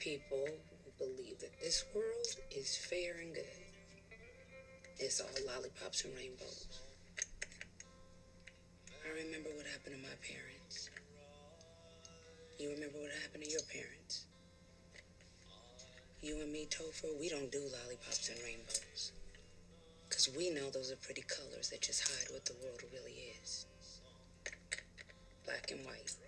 people who believe that this world is fair and good. It's all lollipops and rainbows. I remember what happened to my parents. You remember what happened to your parents. You and me, Topher, we don't do lollipops and rainbows. Because we know those are pretty colors that just hide what the world really is black and white.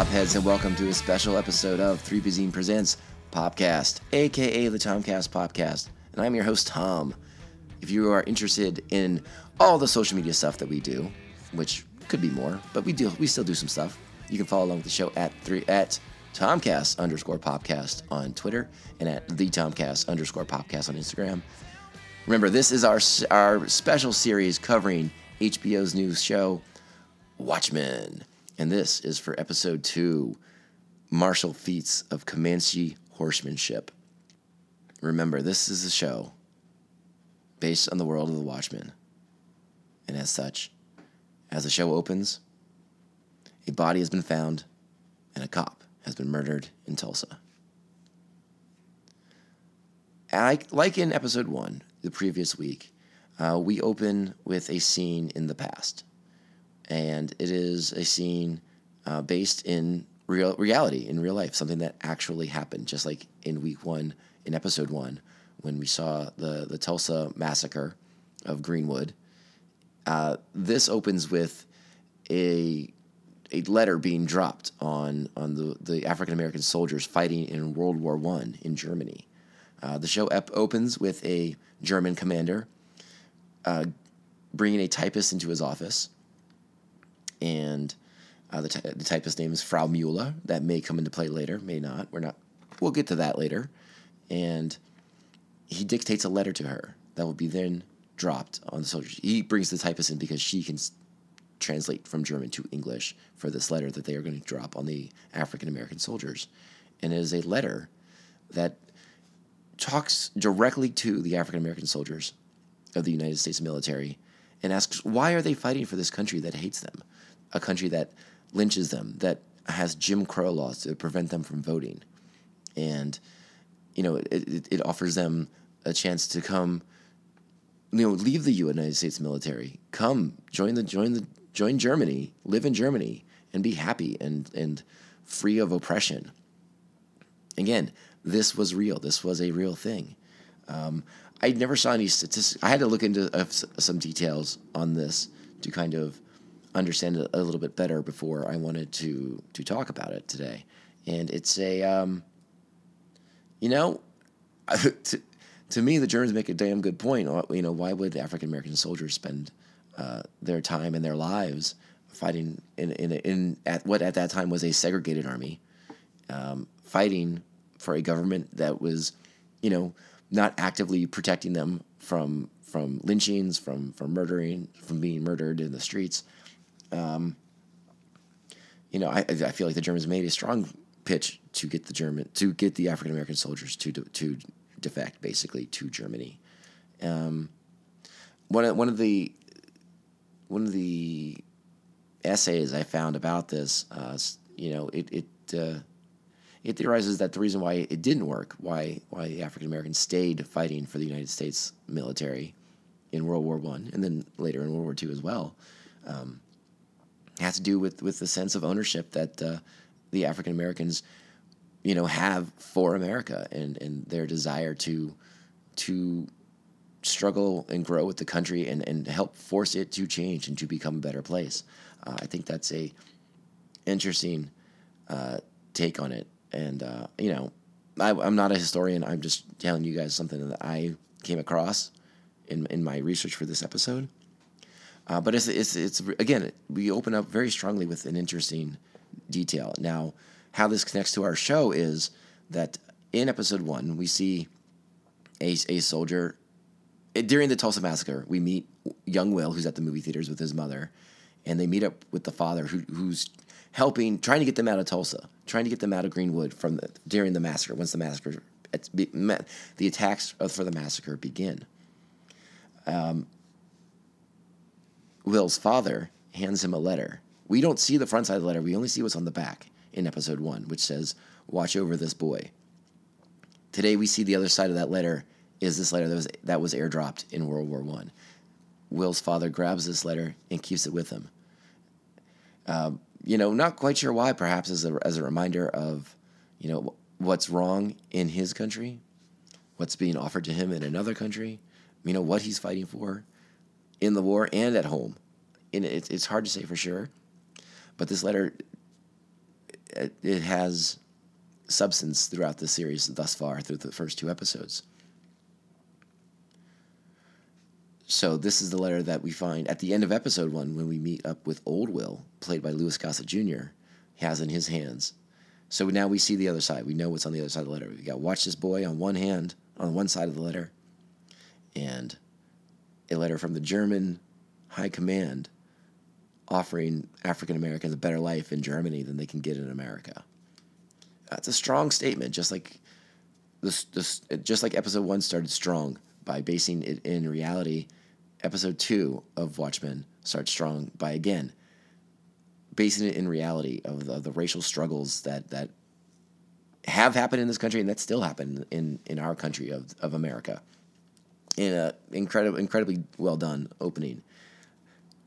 Popheads, and welcome to a special episode of Three Cuisine Presents Popcast, aka the Tomcast Popcast. And I'm your host, Tom. If you are interested in all the social media stuff that we do, which could be more, but we do we still do some stuff, you can follow along with the show at three at Tomcast underscore Popcast on Twitter and at the Tomcast underscore Popcast on Instagram. Remember, this is our our special series covering HBO's new show, Watchmen. And this is for episode two Martial Feats of Comanche Horsemanship. Remember, this is a show based on the world of the Watchmen. And as such, as the show opens, a body has been found and a cop has been murdered in Tulsa. Like in episode one, the previous week, uh, we open with a scene in the past and it is a scene uh, based in real reality, in real life, something that actually happened, just like in week one, in episode one, when we saw the the Tulsa massacre of Greenwood. Uh, this opens with a a letter being dropped on on the, the African American soldiers fighting in World War One in Germany. Uh, the show ep- opens with a German commander uh, bringing a typist into his office and uh, the, ty- the typist name is Frau Mueller. That may come into play later, may not. We're not. We'll get to that later. And he dictates a letter to her that will be then dropped on the soldiers. He brings the typist in because she can translate from German to English for this letter that they are going to drop on the African American soldiers. And it is a letter that talks directly to the African American soldiers of the United States military and asks why are they fighting for this country that hates them, a country that lynches them, that has Jim Crow laws to prevent them from voting, and you know it, it, offers them a chance to come, you know, leave the United States military, come join the join the join Germany, live in Germany, and be happy and and free of oppression. Again, this was real. This was a real thing. Um, I never saw any statistics. I had to look into uh, some details on this to kind of understand it a little bit better before I wanted to to talk about it today. And it's a, um, you know, to, to me, the Germans make a damn good point. You know, why would African American soldiers spend uh, their time and their lives fighting in in, in at what at that time was a segregated army, um, fighting for a government that was, you know, not actively protecting them from from lynchings, from from murdering, from being murdered in the streets. Um, you know, I, I feel like the Germans made a strong pitch to get the German to get the African American soldiers to to defect basically to Germany. Um, one of, one of the one of the essays I found about this, uh, you know, it it uh, it theorizes that the reason why it didn't work, why why African Americans stayed fighting for the United States military in World War One and then later in World War Two as well, um, has to do with with the sense of ownership that uh, the African Americans, you know, have for America and and their desire to to struggle and grow with the country and, and help force it to change and to become a better place. Uh, I think that's a interesting uh, take on it. And, uh, you know, I, I'm not a historian. I'm just telling you guys something that I came across in, in my research for this episode. Uh, but it's, it's, it's, again, we open up very strongly with an interesting detail. Now, how this connects to our show is that in episode one, we see a, a soldier during the Tulsa massacre, we meet young Will, who's at the movie theaters with his mother, and they meet up with the father, who, who's helping, trying to get them out of Tulsa, trying to get them out of Greenwood from the, during the massacre. Once the massacre, the attacks for the massacre begin. Um, Will's father hands him a letter. We don't see the front side of the letter. We only see what's on the back in episode one, which says, "Watch over this boy." Today we see the other side of that letter is this letter that was that was airdropped in World War One. Will's father grabs this letter and keeps it with him. Uh, you know, not quite sure why. Perhaps as a as a reminder of, you know, what's wrong in his country, what's being offered to him in another country, you know, what he's fighting for in the war and at home. And it's it's hard to say for sure, but this letter it, it has substance throughout the series thus far through the first two episodes. So this is the letter that we find at the end of episode one when we meet up with Old Will, played by Louis Gossett Jr. He has in his hands. So now we see the other side. We know what's on the other side of the letter. We got watch this boy on one hand, on one side of the letter, and a letter from the German High Command offering African Americans a better life in Germany than they can get in America. That's a strong statement, just like this, this, just like episode one started strong by basing it in reality episode two of Watchmen starts strong by again basing it in reality of the, of the racial struggles that that have happened in this country and that still happen in in our country of of America. In a incredible incredibly well done opening.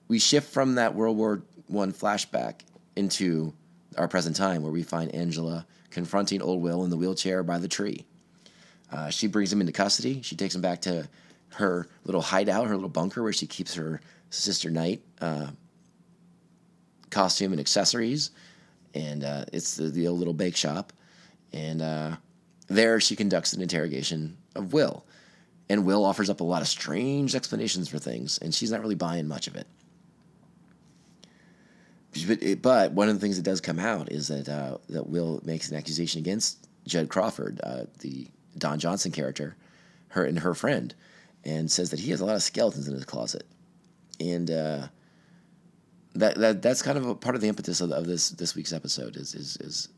We shift from that World War One flashback into our present time where we find Angela confronting old Will in the wheelchair by the tree. Uh, she brings him into custody. She takes him back to her little hideout, her little bunker where she keeps her sister Night uh, costume and accessories. And uh, it's the, the, old little bake shop. And uh, there she conducts an interrogation of Will. And Will offers up a lot of strange explanations for things, and she's not really buying much of it. But, but one of the things that does come out is that uh, that Will makes an accusation against Judd Crawford, uh, the Don Johnson character, her and her friend, and says that he has a lot of skeletons in his closet, and uh, that that that's kind of a part of the impetus of, of this this week's episode is is is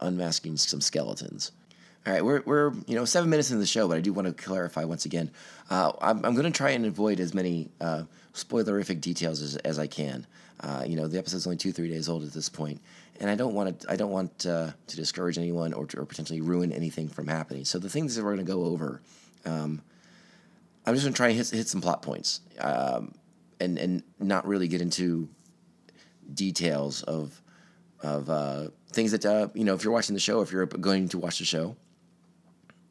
unmasking some skeletons. All right, we're we're you know seven minutes into the show, but I do want to clarify once again. Uh, I'm I'm going to try and avoid as many uh, spoilerific details as, as I can. Uh, you know, the episode's only two three days old at this point, and I don't want to I don't want uh, to discourage anyone or to, or potentially ruin anything from happening. So the things that we're going to go over, um, I'm just going to try and hit hit some plot points, um, and and not really get into details of of uh, things that uh, you know. If you're watching the show, if you're going to watch the show,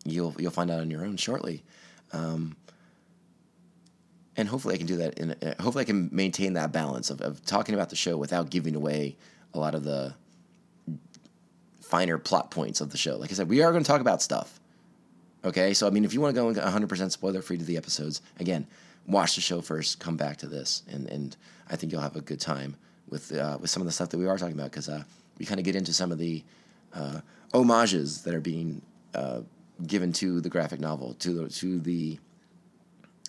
you'll you'll find out on your own shortly. Um, and hopefully I can do that. In, hopefully I can maintain that balance of, of talking about the show without giving away a lot of the finer plot points of the show. Like I said, we are going to talk about stuff. Okay, so I mean, if you want to go 100% spoiler free to the episodes, again, watch the show first, come back to this, and and I think you'll have a good time with uh, with some of the stuff that we are talking about because uh, we kind of get into some of the uh, homages that are being uh, given to the graphic novel, to the to the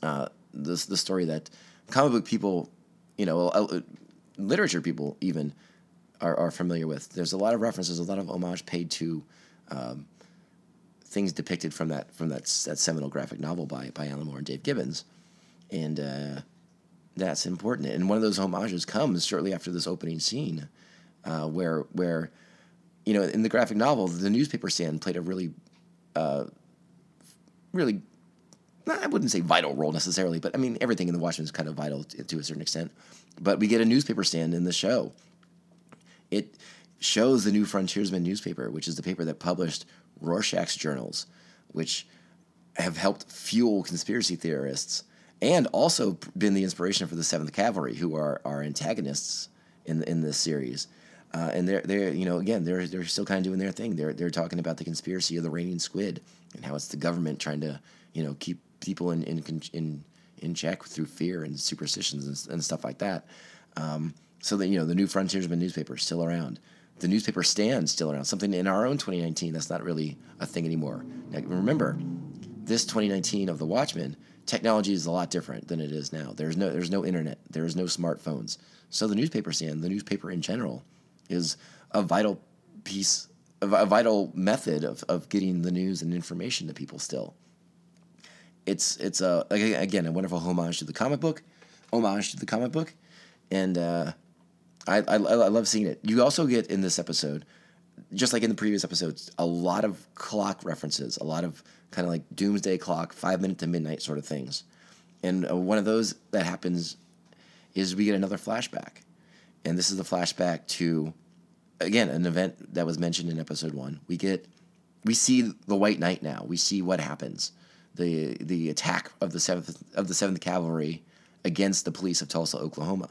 uh, the, the story that comic book people, you know, uh, literature people even are, are familiar with. There's a lot of references, a lot of homage paid to um, things depicted from that from that that seminal graphic novel by by Alan Moore and Dave Gibbons, and uh, that's important. And one of those homages comes shortly after this opening scene, uh, where where you know in the graphic novel the newspaper stand played a really uh, really I wouldn't say vital role necessarily, but I mean everything in the Watchmen is kind of vital to, to a certain extent. But we get a newspaper stand in the show. It shows the New Frontiersman newspaper, which is the paper that published Rorschach's journals, which have helped fuel conspiracy theorists and also been the inspiration for the Seventh Cavalry, who are our antagonists in in this series. Uh, and they're they're you know again they're they're still kind of doing their thing. They're they're talking about the conspiracy of the raining squid and how it's the government trying to you know keep people in in in in check through fear and superstitions and, and stuff like that. Um, so that you know the New Frontiersman newspaper is still around. The newspaper stand still around. Something in our own 2019 that's not really a thing anymore. Now, remember, this 2019 of the Watchmen, technology is a lot different than it is now. There's no there's no internet. There's no smartphones. So the newspaper stand, the newspaper in general, is a vital piece, a, vital method of, of getting the news and information to people still. It's, it's a, again, a wonderful homage to the comic book, homage to the comic book. And uh, I, I, I love seeing it. You also get in this episode, just like in the previous episodes, a lot of clock references, a lot of kind of like doomsday clock, five minute to midnight sort of things. And uh, one of those that happens is we get another flashback. And this is the flashback to, again, an event that was mentioned in episode one. We get, we see the White Night now. We see what happens, the the attack of the seventh of the Seventh Cavalry against the police of Tulsa, Oklahoma.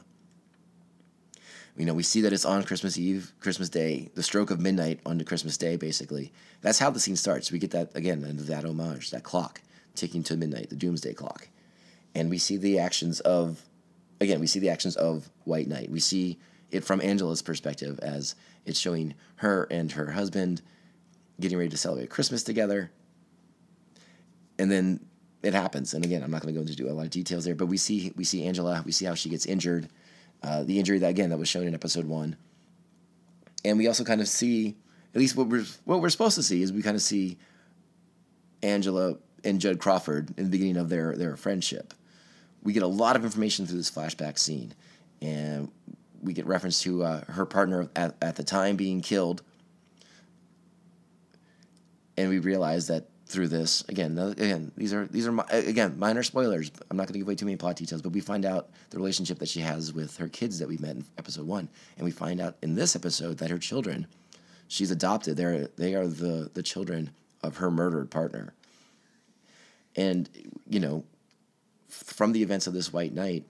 You know, we see that it's on Christmas Eve, Christmas Day, the stroke of midnight on the Christmas Day, basically. That's how the scene starts. We get that again, that homage, that clock ticking to midnight, the doomsday clock. And we see the actions of again, we see the actions of White Night. We see it from Angela's perspective as it's showing her and her husband getting ready to celebrate Christmas together. And then it happens. And again, I'm not going to go into a lot of details there, but we see we see Angela. We see how she gets injured. Uh, the injury that again that was shown in episode one. And we also kind of see, at least what we're what we're supposed to see is we kind of see Angela and Judd Crawford in the beginning of their their friendship we get a lot of information through this flashback scene, and we get reference to uh, her partner at, at the time being killed, and we realize that through this again again these are these are again minor spoilers. I'm not going to give away too many plot details but we find out the relationship that she has with her kids that we met in episode one. And we find out in this episode that her children she's adopted. They're they are the the children of her murdered partner. And you know from the events of this White Night,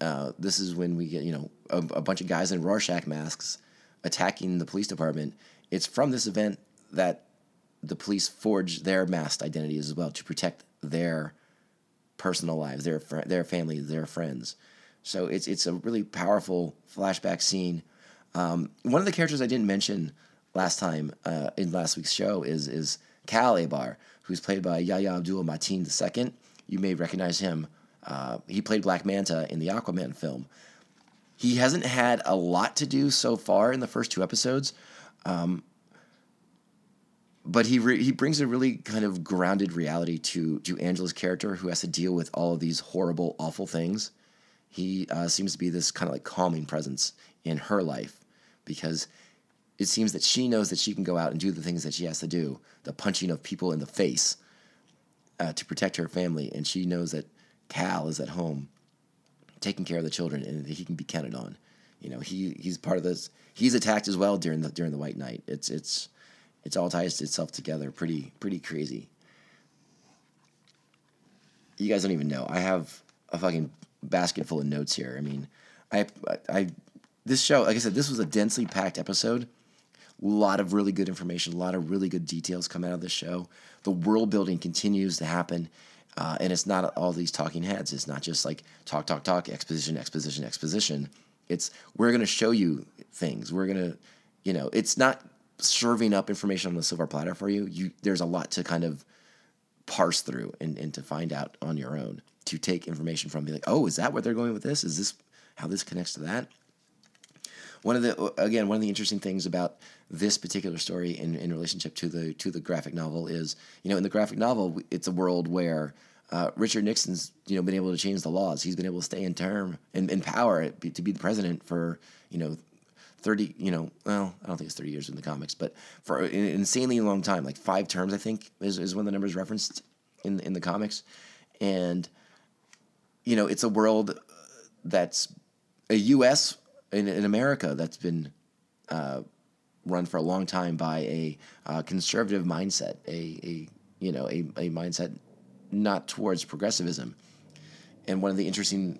uh, this is when we get you know a, a, bunch of guys in Rorschach masks attacking the police department. It's from this event that the police forge their masked identities as well to protect their personal lives, their fr- their family, their friends. So it's it's a really powerful flashback scene. Um, one of the characters I didn't mention last time uh, in last week's show is is Cal Abar, who's played by Yahya Abdul Mateen II you may recognize him. Uh, he played Black Manta in the Aquaman film. He hasn't had a lot to do so far in the first two episodes, um, but he re- he brings a really kind of grounded reality to to Angela's character, who has to deal with all of these horrible, awful things. He uh, seems to be this kind of like calming presence in her life because it seems that she knows that she can go out and do the things that she has to do, the punching of people in the face uh, to protect her family, and she knows that Cal is at home taking care of the children and that he can be counted on. You know, he he's part of this. He's attacked as well during the during the White Night. It's it's it's all ties itself together. Pretty pretty crazy. You guys don't even know. I have a fucking basket full of notes here. I mean, I I this show, like I said, this was a densely packed episode. A lot of really good information, a lot of really good details come out of this show. The world building continues to happen. Uh, and it's not all these talking heads. It's not just like talk, talk, talk, exposition, exposition, exposition. It's we're going to show you things. We're going to, you know, it's not serving up information on the silver platter for you. You there's a lot to kind of parse through and, and to find out on your own. To take information from, be like, oh, is that where they're going with this? Is this how this connects to that? One of the again one of the interesting things about this particular story in, in relationship to the to the graphic novel is you know in the graphic novel it's a world where uh, Richard Nixon's you know been able to change the laws. He's been able to stay in term in, in power to be the president for you know 30 you know well i don't think it's 30 years in the comics but for an insanely long time like five terms i think is, is one of the numbers referenced in in the comics and you know it's a world that's a us in, in America that's been uh, run for a long time by a uh, conservative mindset, a, a you know a, a mindset not towards progressivism. And one of the interesting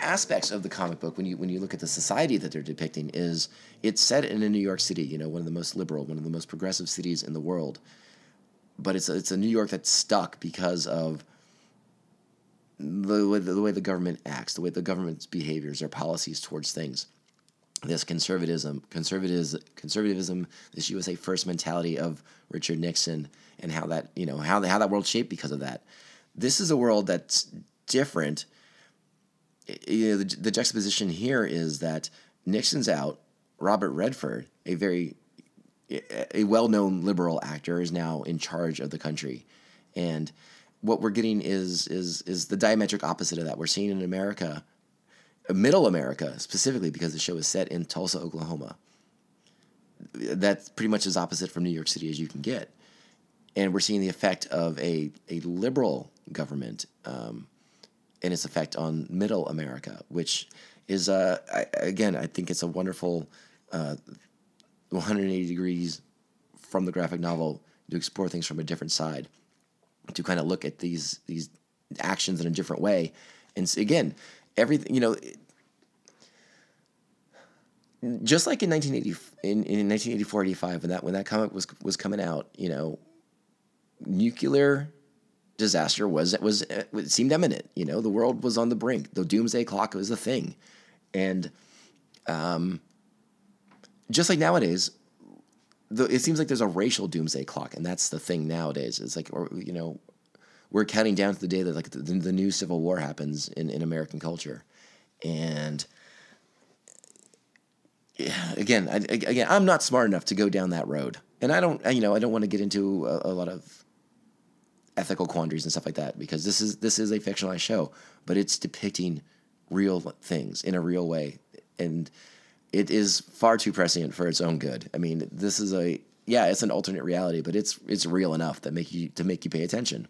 aspects of the comic book when you when you look at the society that they're depicting is it's set in a New York City, you know, one of the most liberal, one of the most progressive cities in the world. But it's a, it's a New York that's stuck because of the way, the way the government acts, the way the government's behaviors, their policies towards things this conservatism, conservatism, conservatism, this USA First mentality of Richard Nixon, and how that you know how how that world shaped because of that. This is a world that's different. You know, the, the juxtaposition here is that Nixon's out, Robert Redford, a very a well-known liberal actor, is now in charge of the country, and what we're getting is is is the diametric opposite of that. We're seeing in America, Middle America specifically, because the show is set in Tulsa, Oklahoma. That's pretty much as opposite from New York City as you can get, and we're seeing the effect of a a liberal government um, and its effect on Middle America, which is uh, I, again I think it's a wonderful uh, 180 degrees from the graphic novel to explore things from a different side, to kind of look at these these actions in a different way, and again, everything you know. Just like in 1980, in, in 1984, 85, when that when that comic was was coming out, you know, nuclear disaster was it was it seemed imminent. You know, the world was on the brink. The doomsday clock was a thing, and um, just like nowadays, the, it seems like there's a racial doomsday clock, and that's the thing nowadays. It's like, or you know, we're counting down to the day that like the, the new civil war happens in, in American culture, and yeah, again, I, again, I'm not smart enough to go down that road, and I don't, you know, I don't want to get into a, a lot of ethical quandaries and stuff like that because this is this is a fictionalized show, but it's depicting real things in a real way, and it is far too prescient for its own good. I mean, this is a yeah, it's an alternate reality, but it's it's real enough that make you to make you pay attention.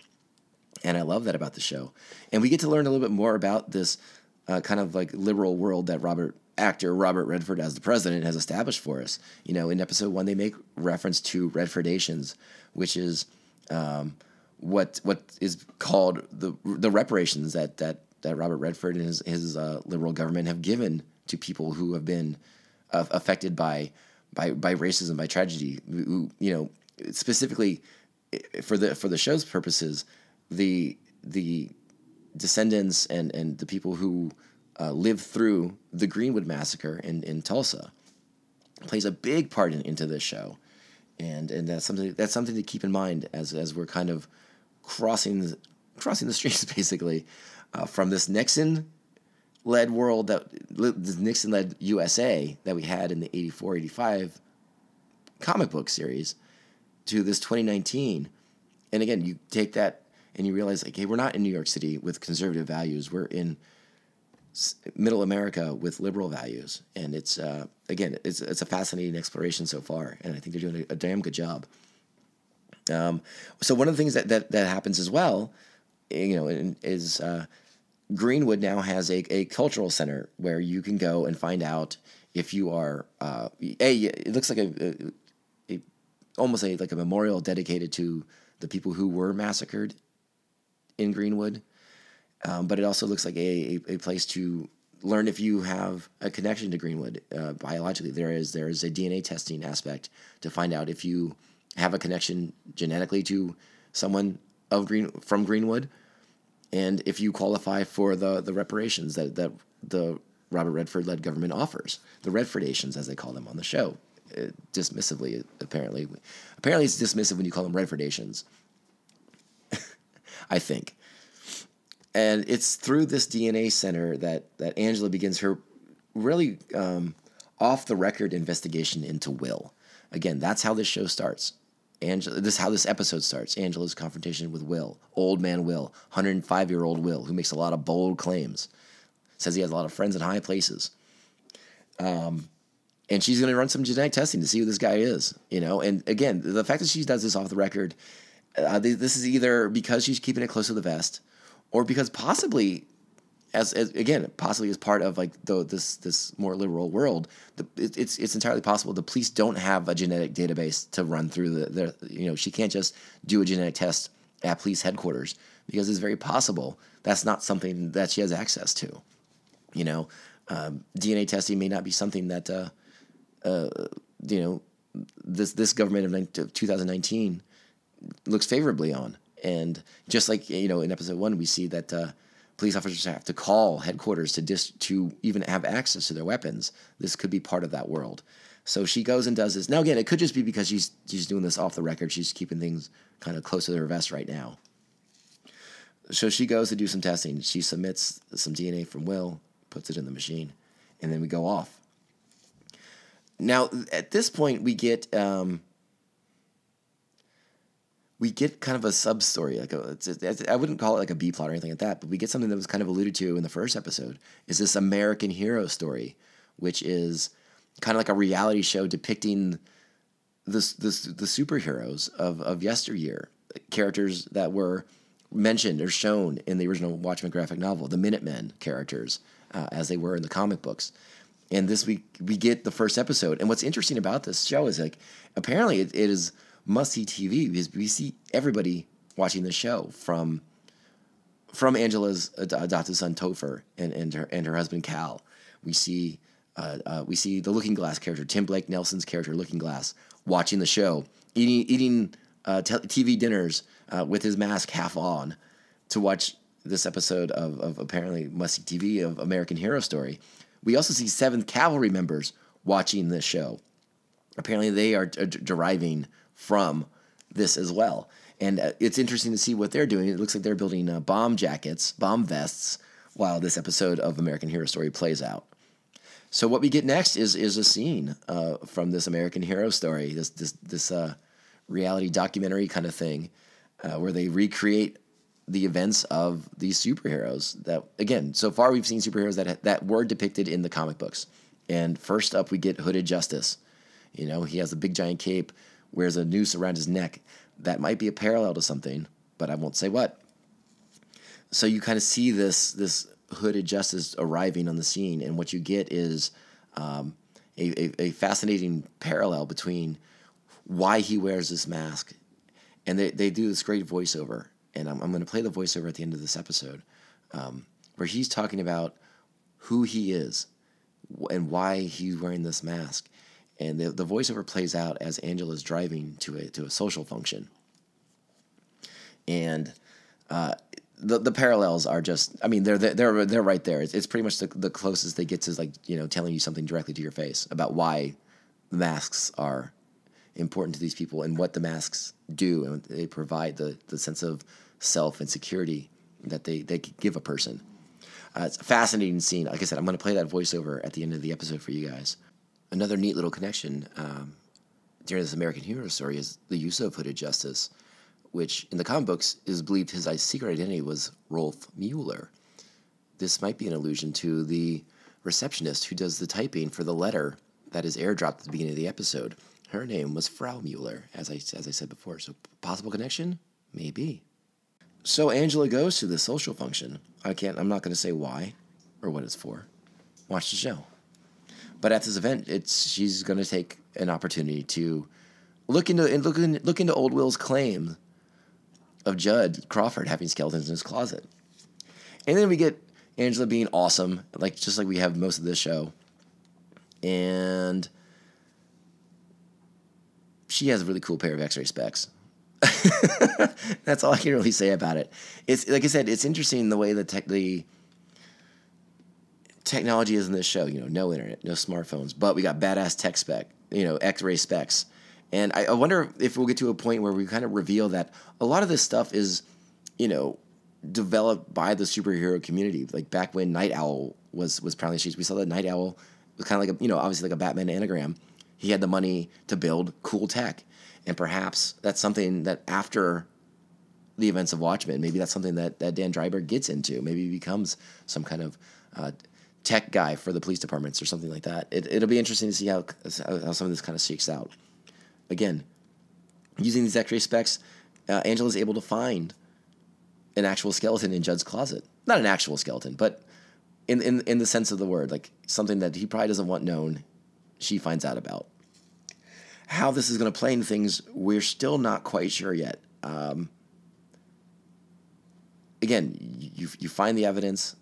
And I love that about the show. And we get to learn a little bit more about this uh, kind of like liberal world that Robert actor Robert Redford as the president has established for us. You know, in episode one, they make reference to Redfordations, which is um, what what is called the the reparations that that that Robert Redford and his his uh, liberal government have given to people who have been uh, affected by by by racism, by tragedy. Who, you know, specifically for the for the show's purposes, the the descendants and and the people who uh, lived through the Greenwood massacre in in Tulsa plays a big part in, into this show, and and that's something that's something to keep in mind as as we're kind of crossing the, crossing the streets basically uh, from this Nixon led world that the Nixon led USA that we had in the 84 85 comic book series to this 2019. And again, you take that and you realize, like, hey, we're not in New York City with conservative values. We're in middle America with liberal values. And it's, uh, again, it's, it's a fascinating exploration so far. And I think they're doing a, a damn good job. Um, so one of the things that, that, that happens as well, you know, is uh, Greenwood now has a, a cultural center where you can go and find out if you are uh, a. It looks like a, a, a almost a like a memorial dedicated to the people who were massacred in Greenwood, um, but it also looks like a, a, a place to learn if you have a connection to Greenwood uh, biologically. There is there is a DNA testing aspect to find out if you have a connection genetically to someone of Green from Greenwood and if you qualify for the the reparations that that the Robert Redford led government offers, the Redfordations as they call them on the show, uh, dismissively apparently. Apparently, it's dismissive when you call them Redfordations. I think, and it's through this DNA center that that Angela begins her really um, off the record investigation into Will. Again, that's how this show starts. Angela, this is how this episode starts. Angela's confrontation with Will, old man Will, 105 year old Will, who makes a lot of bold claims, says he has a lot of friends in high places. Um, and she's going to run some genetic testing to see who this guy is, you know. And again, the fact that she does this off the record, uh, this is either because she's keeping it close to the vest, or because possibly as, as, again possibly as part of like the this this more liberal world the, it, it's it's entirely possible the police don't have a genetic database to run through the, the you know she can't just do a genetic test at police headquarters because it's very possible that's not something that she has access to you know? Um, DNA testing may not be something that uh, uh, you know this this government of 2019 looks favorably on and just like you know in episode one we see that uh, police officers have to call headquarters to dis- to even have access to their weapons. This could be part of that world. So she goes and does this. Now again, it could just be because she's she's doing this off the record. She's keeping things kind of close to her vest right now. So she goes to do some testing. She submits some DNA from Will, puts it in the machine, and then we go off. now at this point we get um, we get kind of a sub story. Like I wouldn't call it like a B plot or anything like that, but we get something that was kind of alluded to in the first episode. Is this American hero story, which is kind of like a reality show depicting the the, the superheroes of of yesteryear, characters that were mentioned or shown in the original Watchmen graphic novel, the Minutemen characters, uh, as they were in the comic books. And this week we get the first episode. And what's interesting about this show is like apparently it, it is must see TV because we see everybody watching the show from from Angela's adopted son Topher and, and her and her husband Cal. We see uh, uh, we see the Looking Glass character Tim Blake Nelson's character Looking Glass watching the show, eating eating uh, te- TV dinners uh, with his mask half on to watch this episode of, of apparently must see TV of American Hero Story. We also see Seventh Cavalry members watching this show. Apparently, they are d- deriving from this as well. And uh, it's interesting to see what they're doing. It looks like they're building uh, bomb jackets, bomb vests, while this episode of American Hero Story plays out. So what we get next is is a scene uh, from this American Hero Story, this this this uh, reality documentary kind of thing, uh, where they recreate the events of these superheroes. That again, so far we've seen superheroes that that were depicted in the comic books. And first up, we get Hooded Justice. You know, he has a big giant cape wears a noose around his neck. That might be a parallel to something, but I won't say what. So you kind of see this this hooded justice arriving on the scene, and what you get is um, a, a, a, fascinating parallel between why he wears this mask, and they, they do this great voiceover, and I'm, I'm going to play the voiceover at the end of this episode, um, where he's talking about who he is and why he's wearing this mask and the, the voiceover plays out as Angela's driving to a to a social function. And uh, the the parallels are just I mean they're they're they're right there. It's, it's pretty much the, the closest they get to like you know telling you something directly to your face about why masks are important to these people and what the masks do and they provide the the sense of self and security that they they give a person. Uh, it's a fascinating scene. Like I said, I'm going to play that voiceover at the end of the episode for you guys another neat little connection um, during this American Hero story is the use of Hooded Justice, which in the comic books is believed his secret identity was Rolf Mueller. This might be an allusion to the receptionist who does the typing for the letter that is airdropped at the beginning of the episode. Her name was Frau Mueller, as I, as I said before. So, possible connection? Maybe. So, Angela goes to the social function. I can't, I'm not going to say why or what it's for. Watch the show. But at this event, it's she's going to take an opportunity to look into look, in, look into Old Will's claim of Judd Crawford having skeletons in his closet. And then we get Angela being awesome, like just like we have most of this show. And she has a really cool pair of X-ray specs. That's all I can really say about it. It's like I said, it's interesting the way the tech, the technology is in this show. You know, no internet, no smartphones, but we got badass tech spec. You know, X-ray specs. And I, I wonder if we'll get to a point where we kind of reveal that a lot of this stuff is, you know, developed by the superhero community. Like back when Nite Owl was was proudly sheets, we saw that Nite Owl was kind of like a you know obviously like a Batman anagram. He had the money to build cool tech, and perhaps that's something that after the events of Watchmen, maybe that's something that that Dan Dreiberg gets into. Maybe he becomes some kind of uh, tech guy for the police departments or something like that. It, it'll be interesting to see how, how some of this kind of shakes out. Again, using these X-ray specs, uh, Angela is able to find an actual skeleton in Judd's closet. Not an actual skeleton, but in, in, in the sense of the word, like something that he probably doesn't want known, she finds out about. How this is going to play in things, we're still not quite sure yet. Um, again, you, you find the evidence,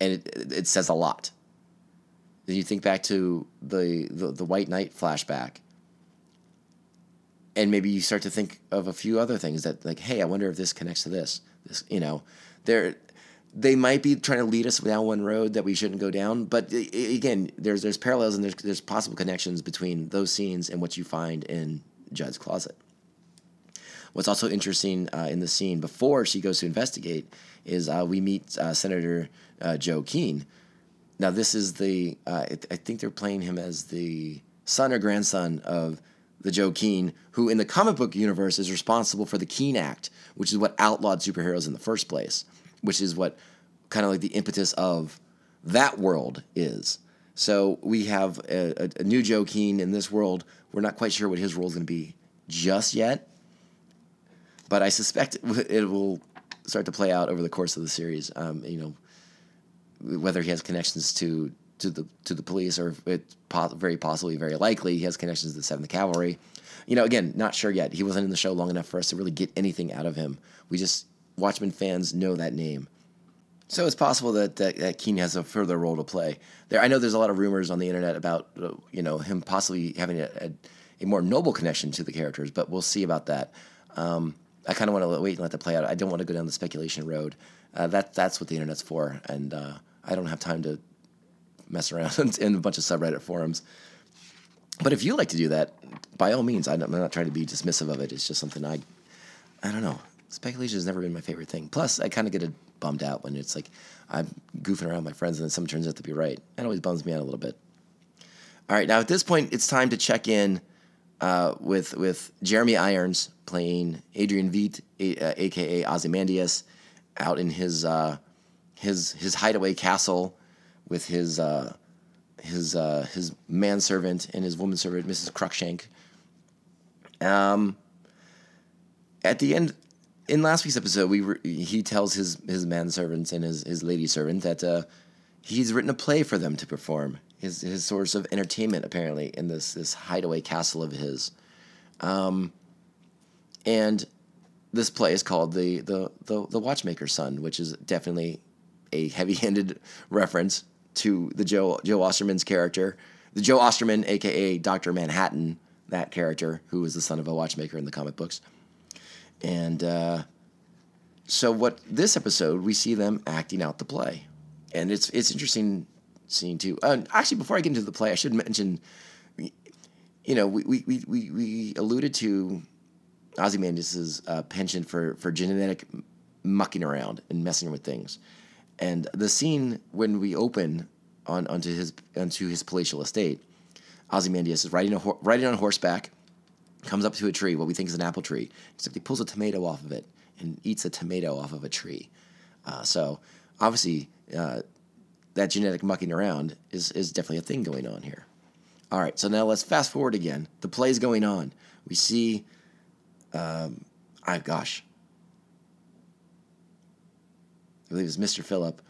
and it, it says a lot. Then you think back to the, the, the White Night flashback, and maybe you start to think of a few other things that like, hey, I wonder if this connects to this. This, you know, they're they might be trying to lead us down one road that we shouldn't go down. But again, there's there's parallels and there's there's possible connections between those scenes and what you find in Judd's closet. What's also interesting uh, in the scene before she goes to investigate is uh, we meet uh, Senator uh, Joe Keene, now this is the uh, I, I think they're playing him as the son or grandson of the Joe Keene, who in the comic book universe is responsible for the Keene Act, which is what outlawed superheroes in the first place, which is what kind of like the impetus of that world is. So we have a, a, a new Joe Keene in this world. We're not quite sure what his role is going to be just yet, but I suspect it will start to play out over the course of the series. Um, you know, whether he has connections to to the to the police, or it's po- very possibly, very likely, he has connections to the Seventh Cavalry. You know, again, not sure yet. He wasn't in the show long enough for us to really get anything out of him. We just Watchmen fans know that name. So it's possible that, that, that Keene has a further role to play. There, I know there's a lot of rumors on the internet about uh, you know him possibly having a, a, a, more noble connection to the characters, but we'll see about that. Um, I kind of want to wait and let that play out. I don't want to go down the speculation road. Uh, that that's what the internet's for, and uh, I don't have time to mess around in a bunch of subreddit forums. But if you like to do that, by all means, I'm not trying to be dismissive of it. It's just something I, I don't know. Speculation has never been my favorite thing. Plus, I kind of get a bummed out when it's like I'm goofing around with my friends and then someone turns out to be right. That always bums me out a little bit. All right, now at this point, it's time to check in uh, with with Jeremy Irons playing Adrian Veidt, a, uh, aka Ozymandias, out in his uh, his his hideaway castle with his uh, his uh, his manservant and his woman servant, Mrs. Cruikshank. Um, at the end, in last week's episode, we re- he tells his his manservants and his his lady servant that uh, he's written a play for them to perform. His his source of entertainment apparently in this this hideaway castle of his, um, and this play is called the the the, the Watchmaker's Son, which is definitely a heavy-handed reference to the Joe Joe Osterman's character, the Joe Osterman, aka Doctor Manhattan, that character who was the son of a watchmaker in the comic books. And uh, so, what this episode, we see them acting out the play, and it's it's interesting seeing too. Uh, actually, before I get into the play, I should mention, you know, we we we, we alluded to Ozymandias's uh, penchant for for genetic mucking around and messing with things, and the scene when we open on onto his onto his palatial estate, Ozymandias is riding a riding on horseback comes up to a tree, what we think is an apple tree, except he pulls a tomato off of it and eats a tomato off of a tree. Uh, so obviously, uh, that genetic mucking around is, is definitely a thing going on here. All right, so now let's fast forward again. The play's going on. We see, um, I gosh, I believe it's Mr. Phillip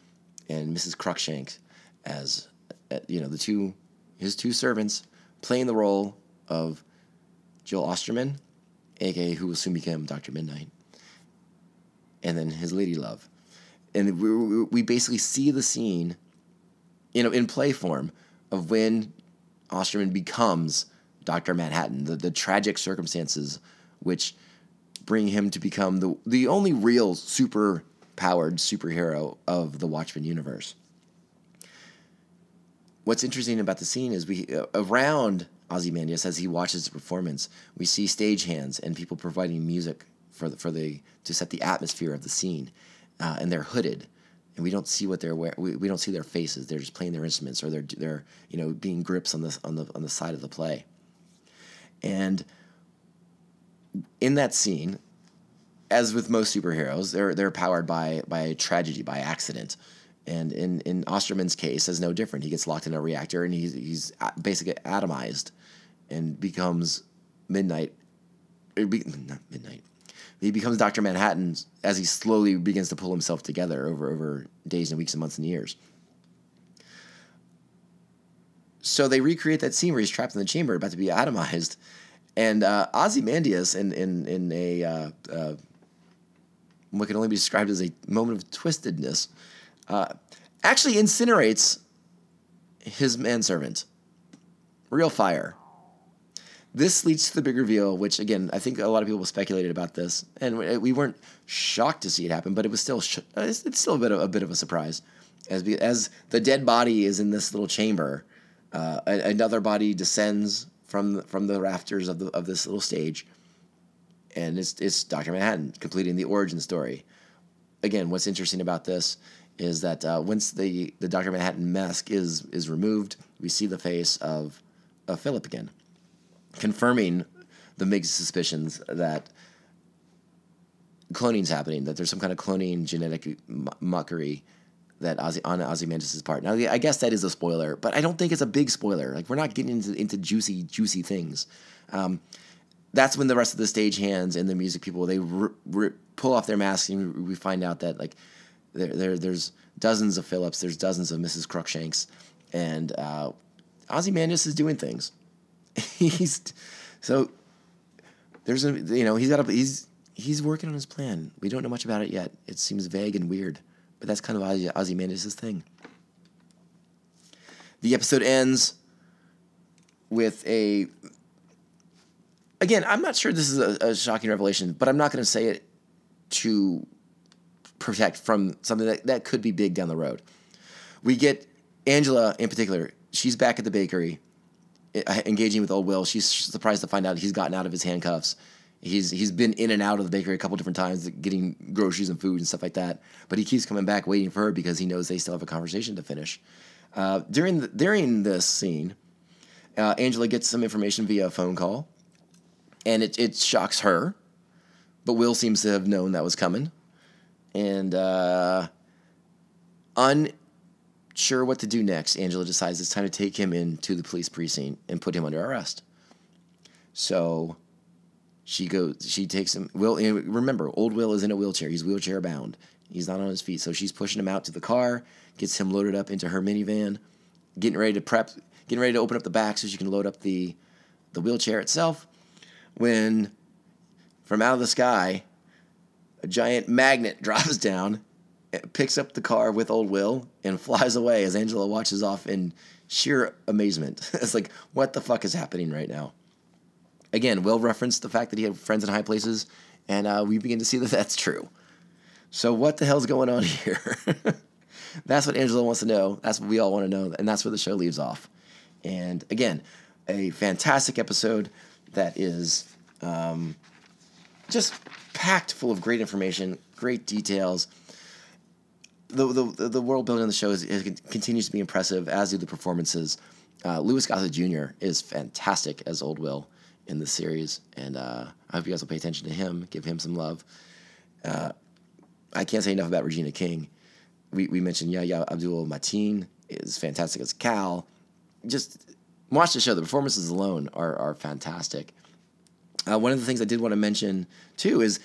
and Mrs. Cruikshank as uh, you know the two his two servants playing the role of Jill Osterman, aka who will soon become Doctor Midnight, and then his lady love, and we, we basically see the scene, you know, in play form of when Osterman becomes Doctor Manhattan, the, the tragic circumstances which bring him to become the the only real super powered superhero of the Watchmen universe. What's interesting about the scene is we uh, around Ozymandias as he watches the performance. We see stagehands and people providing music for the, for the to set the atmosphere of the scene, uh, and they're hooded, and we don't see what they're wearing. We, we don't see their faces. They're just playing their instruments, or they're they're you know being grips on the on the on the side of the play. And in that scene, as with most superheroes, they're they're powered by by tragedy, by accident. And in, in Osterman's case, is no different. He gets locked in a reactor and he's, he's basically atomized and becomes Midnight. Be, not Midnight. He becomes Dr. Manhattan as he slowly begins to pull himself together over, over days and weeks and months and years. So they recreate that scene where he's trapped in the chamber, about to be atomized. And uh, Ozymandias, in, in, in a uh, uh, what can only be described as a moment of twistedness, uh, actually incinerates his manservant. Real fire. This leads to the big reveal, which again I think a lot of people speculated about this, and we weren't shocked to see it happen, but it was still sh- it's, still a bit of a bit of a surprise, as as the dead body is in this little chamber, uh, another body descends from from the rafters of the of this little stage, and it's it's Doctor Manhattan completing the origin story. Again, what's interesting about this is that uh, once the the Doctor Manhattan mask is is removed, we see the face of of Philip again, confirming the Mig's suspicions that cloning's happening, that there's some kind of cloning genetic muckery that Ozzy, on Ozymandias' part. Now, I guess that is a spoiler, but I don't think it's a big spoiler. Like we're not getting into, into juicy, juicy things. Um, that's when the rest of the stage hands and the music people they r- r- pull off their masks and we find out that like there, there there's dozens of Phillips, there's dozens of Mrs. Crookshanks, and uh, Ozymandias is doing things. He's so there's a you know he's got a he's he's working on his plan. We don't know much about it yet. It seems vague and weird, but that's kind of Ozzy, Ozymandias' thing. The episode ends with a. Again, I'm not sure this is a, a shocking revelation, but I'm not going to say it to protect from something that, that could be big down the road. We get Angela in particular. She's back at the bakery, engaging with old Will. She's surprised to find out he's gotten out of his handcuffs He's he's been in and out of the bakery a couple different times, getting groceries and food and stuff like that. But he keeps coming back, waiting for her because he knows they still have a conversation to finish. Uh, during the, during this scene, uh, Angela gets some information via a phone call, and it it shocks her. But Will seems to have known that was coming, and uh, unsure what to do next, Angela decides it's time to take him into the police precinct and put him under arrest. So she goes she takes him will remember old will is in a wheelchair. He's wheelchair bound. He's not on his feet. So she's pushing him out to the car gets him loaded up into her minivan getting ready to prep getting ready to open up the back so she can load up the the wheelchair itself when from out of the sky a giant magnet drops down picks up the car with old will and flies away as angela watches off in sheer amazement it's like what the fuck is happening right now again, Will referenced the fact that he had friends in high places, and uh, we begin to see that that's true. So what the hell's going on here? that's what Angela wants to know. That's what we all want to know, and that's where the show leaves off. And again, a fantastic episode that is um, just packed full of great information, great details. The, the, the world building on the show is, is, continues to be impressive, as do the performances. Uh, Louis Gossett Jr. is fantastic as Old Will in the series, and uh, I hope you guys will pay attention to him, give him some love. Uh, I can't say enough about Regina King. We, we mentioned Yahya Abdul Mateen is fantastic as Cal. Just watch the show. The performances alone are, are fantastic. Uh, one of the things I did want to mention too is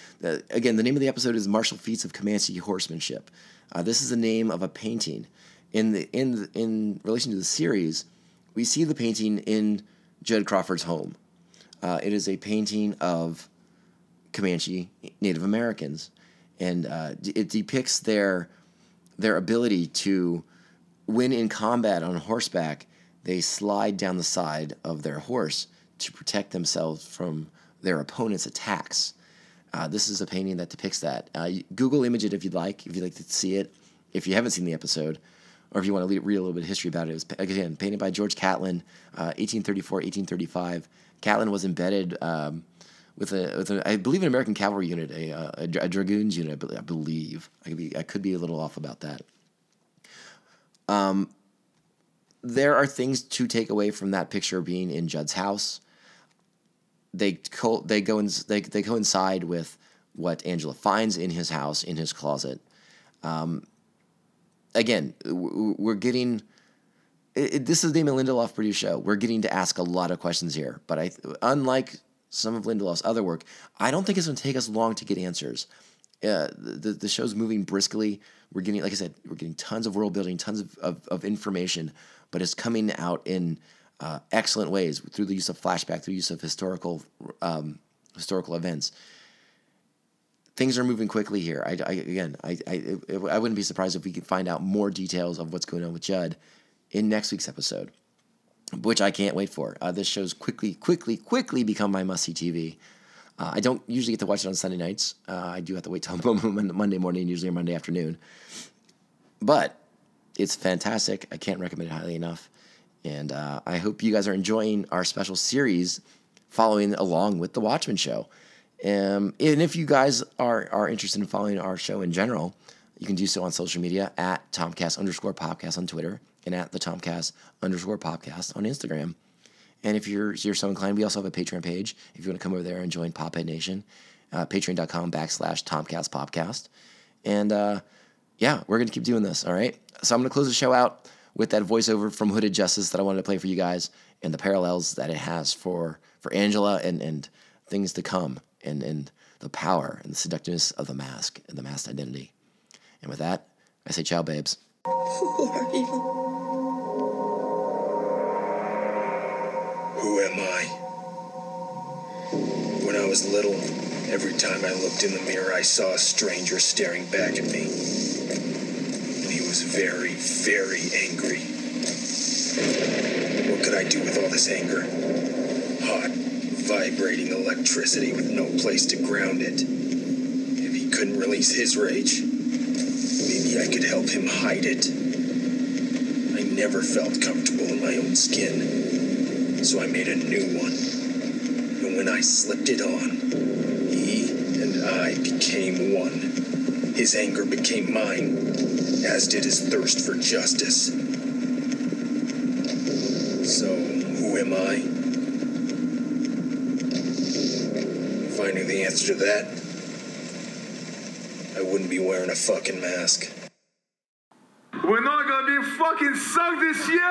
again, the name of the episode is Martial Feats of Comanche Horsemanship. Uh, this is the name of a painting. In the in the, in relation to the series, we see the painting in Judd Crawford's home. Uh, it is a painting of Comanche Native Americans, and uh, it depicts their their ability to, when in combat on horseback, they slide down the side of their horse to protect themselves from their opponent's attacks. Uh, this is a painting that depicts that. Uh, Google image it if you'd like, if you'd like to see it. If you haven't seen the episode, or if you want to read a little bit of history about it, it was again painted by George Catlin, uh, 1834, 1835. Catlin was embedded um, with a with a I believe an American cavalry unit, a, a, a dragoons unit, I believe. I could be I could be a little off about that. Um, there are things to take away from that picture being in Judd's house. They co- they go in, they they coincide with what Angela finds in his house in his closet. Um, again, we're getting it, it, this is the Damon Lindelof produced show. We're getting to ask a lot of questions here, but I, unlike some of Lindelof's other work, I don't think it's going to take us long to get answers. Uh, the the show's moving briskly. We're getting, like I said, we're getting tons of world building, tons of, of, of information, but it's coming out in uh, excellent ways through the use of flashback, through the use of historical um, historical events. Things are moving quickly here. I, I again, I, I, I wouldn't be surprised if we could find out more details of what's going on with Judd in next week's episode, which I can't wait for. Uh, this show's quickly, quickly, quickly become my must see TV. Uh, I don't usually get to watch it on Sunday nights. Uh, I do have to wait till Monday morning, usually or Monday afternoon. But it's fantastic. I can't recommend it highly enough. And uh, I hope you guys are enjoying our special series following along with The Watchmen Show. Um, and if you guys are, are interested in following our show in general, you can do so on social media at Tomcast underscore podcast on Twitter and at the Tomcast underscore podcast on Instagram. And if you're you're so inclined, we also have a Patreon page if you want to come over there and join Pophead Nation, uh, patreon.com backslash Tomcast Podcast. And uh, yeah, we're going to keep doing this, all right? So I'm going to close the show out with that voiceover from Hooded Justice that I wanted to play for you guys and the parallels that it has for, for Angela and, and things to come and, and the power and the seductiveness of the mask and the masked identity. And with that, I say ciao, babes. Who are you? Who am I? When I was little, every time I looked in the mirror, I saw a stranger staring back at me. Was very, very angry. What could I do with all this anger? Hot, vibrating electricity with no place to ground it. If he couldn't release his rage, maybe I could help him hide it. I never felt comfortable in my own skin, so I made a new one. And when I slipped it on, he and I became one. His anger became mine, as did his thirst for justice. So, who am I? Knew the answer to that, I wouldn't be wearing a fucking mask. We're not gonna be fucking sunk this year.